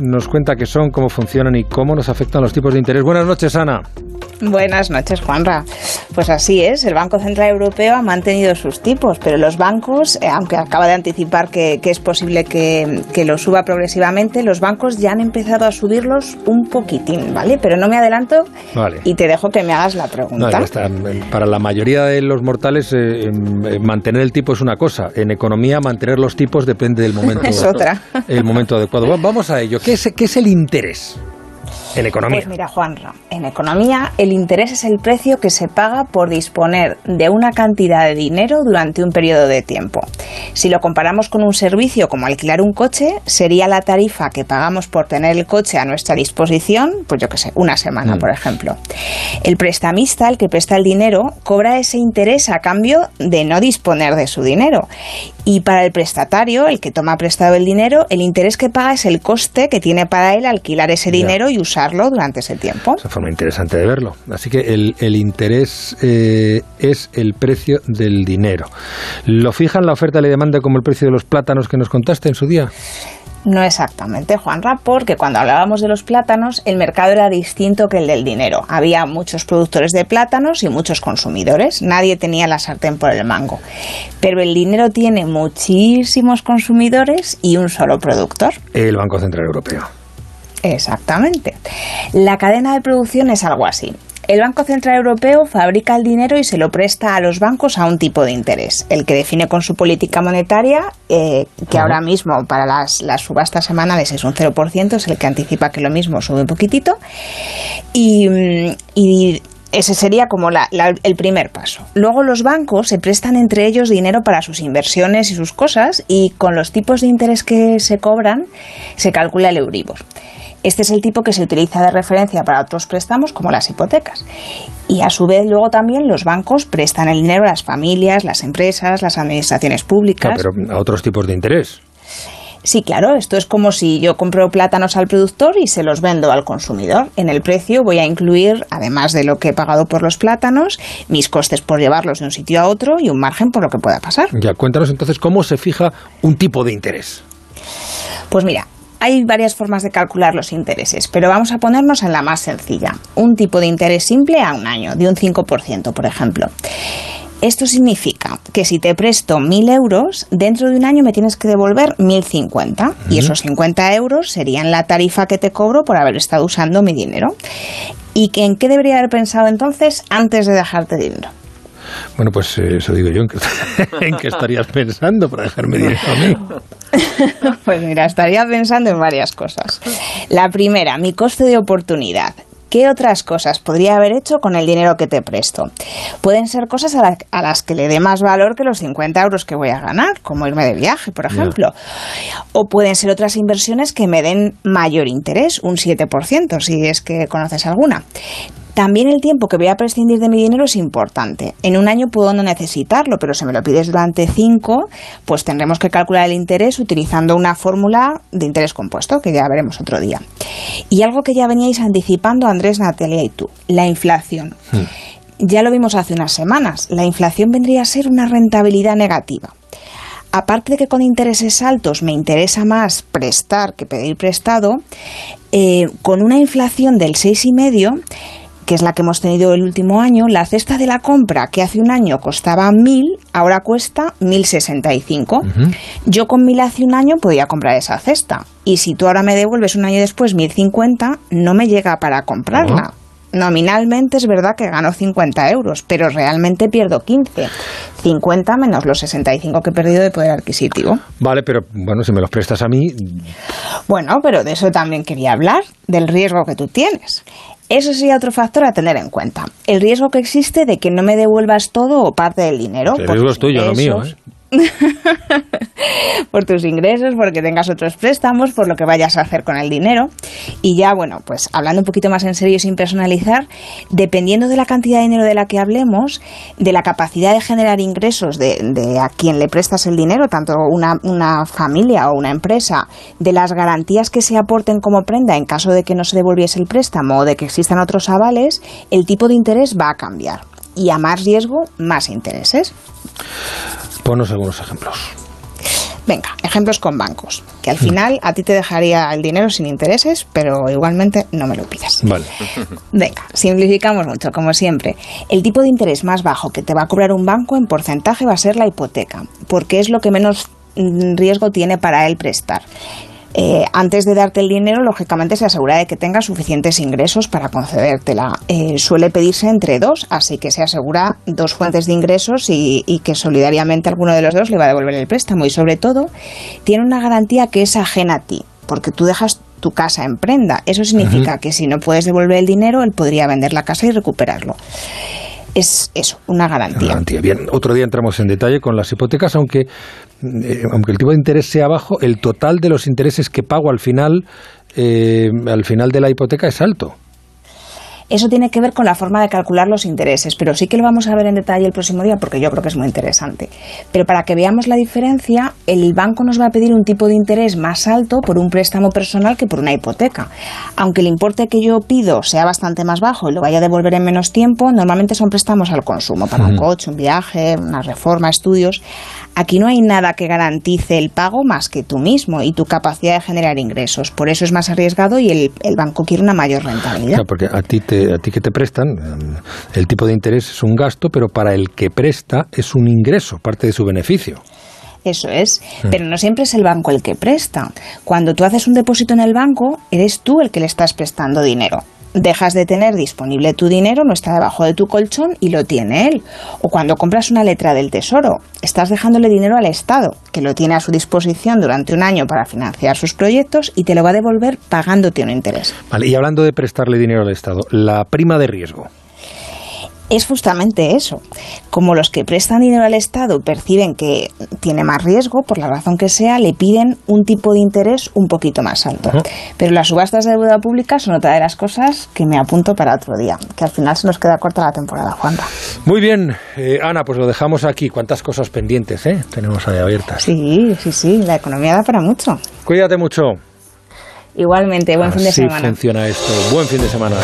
nos cuenta qué son, cómo funcionan y cómo nos afectan los tipos de interés. Buenas noches, Ana. Buenas noches, Juanra. Pues así es, el Banco Central Europeo ha mantenido sus tipos, pero los bancos, eh, aunque acaba de anticipar que, es posible que, que, lo suba progresivamente, los bancos ya han empezado a subirlos un poquitín, ¿vale? Pero no me adelanto y te dejo que me hagas la pregunta. Para la mayoría de los mortales, eh, em, eh, mantener el tipo es una cosa. En economía, mantener los tipos depende del momento. es otra. El momento adecuado. Vamos a ello. ¿Qué es, qué es el interés? En economía. Pues mira, Juanra, en economía el interés es el precio que se paga por disponer de una cantidad de dinero durante un periodo de tiempo. Si lo comparamos con un servicio como alquilar un coche, sería la tarifa que pagamos por tener el coche a nuestra disposición, pues yo qué sé, una semana, mm. por ejemplo. El prestamista, el que presta el dinero, cobra ese interés a cambio de no disponer de su dinero. Y para el prestatario, el que toma prestado el dinero, el interés que paga es el coste que tiene para él alquilar ese dinero y usar durante ese tiempo. Es una forma interesante de verlo. Así que el, el interés eh, es el precio del dinero. ¿Lo fijan la oferta y la demanda como el precio de los plátanos que nos contaste en su día? No exactamente, Juanra, porque cuando hablábamos de los plátanos, el mercado era distinto que el del dinero. Había muchos productores de plátanos y muchos consumidores. Nadie tenía la sartén por el mango. Pero el dinero tiene muchísimos consumidores y un solo productor. El Banco Central Europeo. Exactamente. La cadena de producción es algo así. El Banco Central Europeo fabrica el dinero y se lo presta a los bancos a un tipo de interés, el que define con su política monetaria, eh, que ahora mismo para las, subastas semanales es un 0%, es el que anticipa que lo mismo sube un poquitito, y, mm, ese sería como el primer paso. Luego los bancos se prestan entre ellos dinero para sus inversiones y sus cosas y con los tipos de interés que se cobran se calcula el Euribor. Este es el tipo que se utiliza de referencia para otros préstamos como las hipotecas. Y a su vez luego también los bancos prestan el dinero a las familias, las empresas, las administraciones públicas. pero a otros tipos de interés. Sí, claro, esto es como si yo compro plátanos al productor y se los vendo al consumidor. En el precio voy a incluir, además de lo que he pagado por los plátanos, mis costes por llevarlos de un sitio a otro y un margen por lo que pueda pasar. Ya, cuéntanos entonces cómo se fija un tipo de interés. Pues mira, hay varias formas de calcular los intereses, pero vamos a ponernos en la más sencilla. Un tipo de interés simple a un año, de un 5%, por ejemplo. Esto significa que si te presto 1.000 euros, dentro de un año me tienes que devolver 1.050 y esos 50 euros serían la tarifa que te cobro por haber estado usando mi dinero. ¿Y en qué debería haber pensado entonces antes de dejarte dinero? Bueno, pues eh, eso digo yo, ¿en qué, estarías pensando para dejarme dinero a mí? pues mira, estaría pensando en varias cosas. La primera, mi coste de oportunidad. ¿Qué otras cosas podría haber hecho con el dinero que te presto? Pueden ser cosas a, las que le dé más valor que los 50 euros que voy a ganar, como irme de viaje, por ejemplo. O pueden ser otras inversiones que me den mayor interés, un 7%, si es que conoces alguna. También el tiempo que voy a prescindir de mi dinero es importante. En un año puedo no necesitarlo, pero si me lo pides durante cinco, pues tendremos que calcular el interés utilizando una fórmula de interés compuesto, que ya veremos otro día. Y algo que ya veníais anticipando, Andrés, Natalia y tú, la inflación. Hmm. Ya lo vimos hace unas semanas. La inflación vendría a ser una rentabilidad negativa aparte de que con intereses altos me interesa más prestar que pedir prestado, eh, con una inflación del 6,5 que es la que hemos tenido el último año, la cesta de la compra que hace un año costaba 1.000, ahora cuesta 1.065. Yo con 1.000 hace un año podía comprar esa cesta. Y si tú ahora me devuelves un año después 1.050, no me llega para comprarla. Nominalmente es verdad que gano 50 euros, pero realmente pierdo 15. 50 menos los 65 que he perdido de poder adquisitivo. Vale, pero bueno, si me los prestas a mí. Bueno, pero de eso también quería hablar, del riesgo que tú tienes. Eso sería otro factor a tener en cuenta. El riesgo que existe de que no me devuelvas todo o parte del dinero. El riesgo es tuyo, no mío. ¿eh? por tus ingresos, porque tengas otros préstamos, por lo que vayas a hacer con el dinero. Y ya, bueno, pues hablando un poquito más en serio sin personalizar, dependiendo de la cantidad de dinero de la que hablemos, de la capacidad de generar ingresos de, a quien le prestas el dinero, tanto una, una familia o una empresa, de las garantías que se aporten como prenda en caso de que no se devolviese el préstamo o de que existan otros avales, el tipo de interés va a cambiar. Y a más riesgo, más intereses. Ponos algunos ejemplos. Venga, ejemplos con bancos, que al mm. final a ti te dejaría el dinero sin intereses, pero igualmente no me lo pidas. Vale. Venga, simplificamos mucho, como siempre. El tipo de interés más bajo que te va a cobrar un banco en porcentaje va a ser la hipoteca, porque es lo que menos mm, riesgo tiene para él prestar. Eh, antes de darte el dinero, lógicamente se asegura de que tengas suficientes ingresos para concedértela. Eh, suele pedirse entre dos, así que se asegura dos fuentes de ingresos y, que solidariamente alguno de los dos le va a devolver el préstamo. Y sobre todo, tiene una garantía que es ajena a ti, porque tú dejas tu casa en prenda. Eso significa que si no puedes devolver el dinero, él podría vender la casa y recuperarlo es eso, una garantía. Bien, otro día entramos en detalle con las hipotecas, aunque, eh, aunque el tipo de interés sea bajo, el total de los intereses que pago al final, eh, al final de la hipoteca es alto. Eso tiene que ver con la forma de calcular los intereses, pero sí que lo vamos a ver en detalle el próximo día porque yo creo que es muy interesante. Pero para que veamos la diferencia, el banco nos va a pedir un tipo de interés más alto por un préstamo personal que por una hipoteca. Aunque el importe que yo pido sea bastante más bajo y lo vaya a devolver en menos tiempo, normalmente son préstamos al consumo, para un coche, un viaje, una reforma, estudios. Aquí no hay nada que garantice el pago más que tú mismo y tu capacidad de generar ingresos. Por eso es más arriesgado y el, banco quiere una mayor rentabilidad. porque a ti, a ti que te prestan, em, el tipo de interés es un gasto, pero para el que presta es un ingreso, parte de su beneficio. Eso es, pero no siempre es el banco el que presta. Cuando tú haces un depósito en el banco, eres tú el que le estás prestando dinero dejas de tener disponible tu dinero, no está debajo de tu colchón y lo tiene él. O cuando compras una letra del tesoro, estás dejándole dinero al Estado, que lo tiene a su disposición durante un año para financiar sus proyectos y te lo va a devolver pagándote un interés. Vale, y hablando de prestarle dinero al Estado, la prima de riesgo es justamente eso. Como los que prestan dinero al Estado perciben que tiene más riesgo, por la razón que sea, le piden un tipo de interés un poquito más alto. Pero las subastas de deuda pública son otra de las cosas que me apunto para otro día, que al final se nos queda corta la temporada, Juanpa. Muy bien, eh, Ana, pues lo dejamos aquí. ¿Cuántas cosas pendientes eh? tenemos ahí abiertas? Sí, sí, sí, la economía da para mucho. Cuídate mucho. Igualmente, buen fin de semana. funciona esto. Buen fin de semana.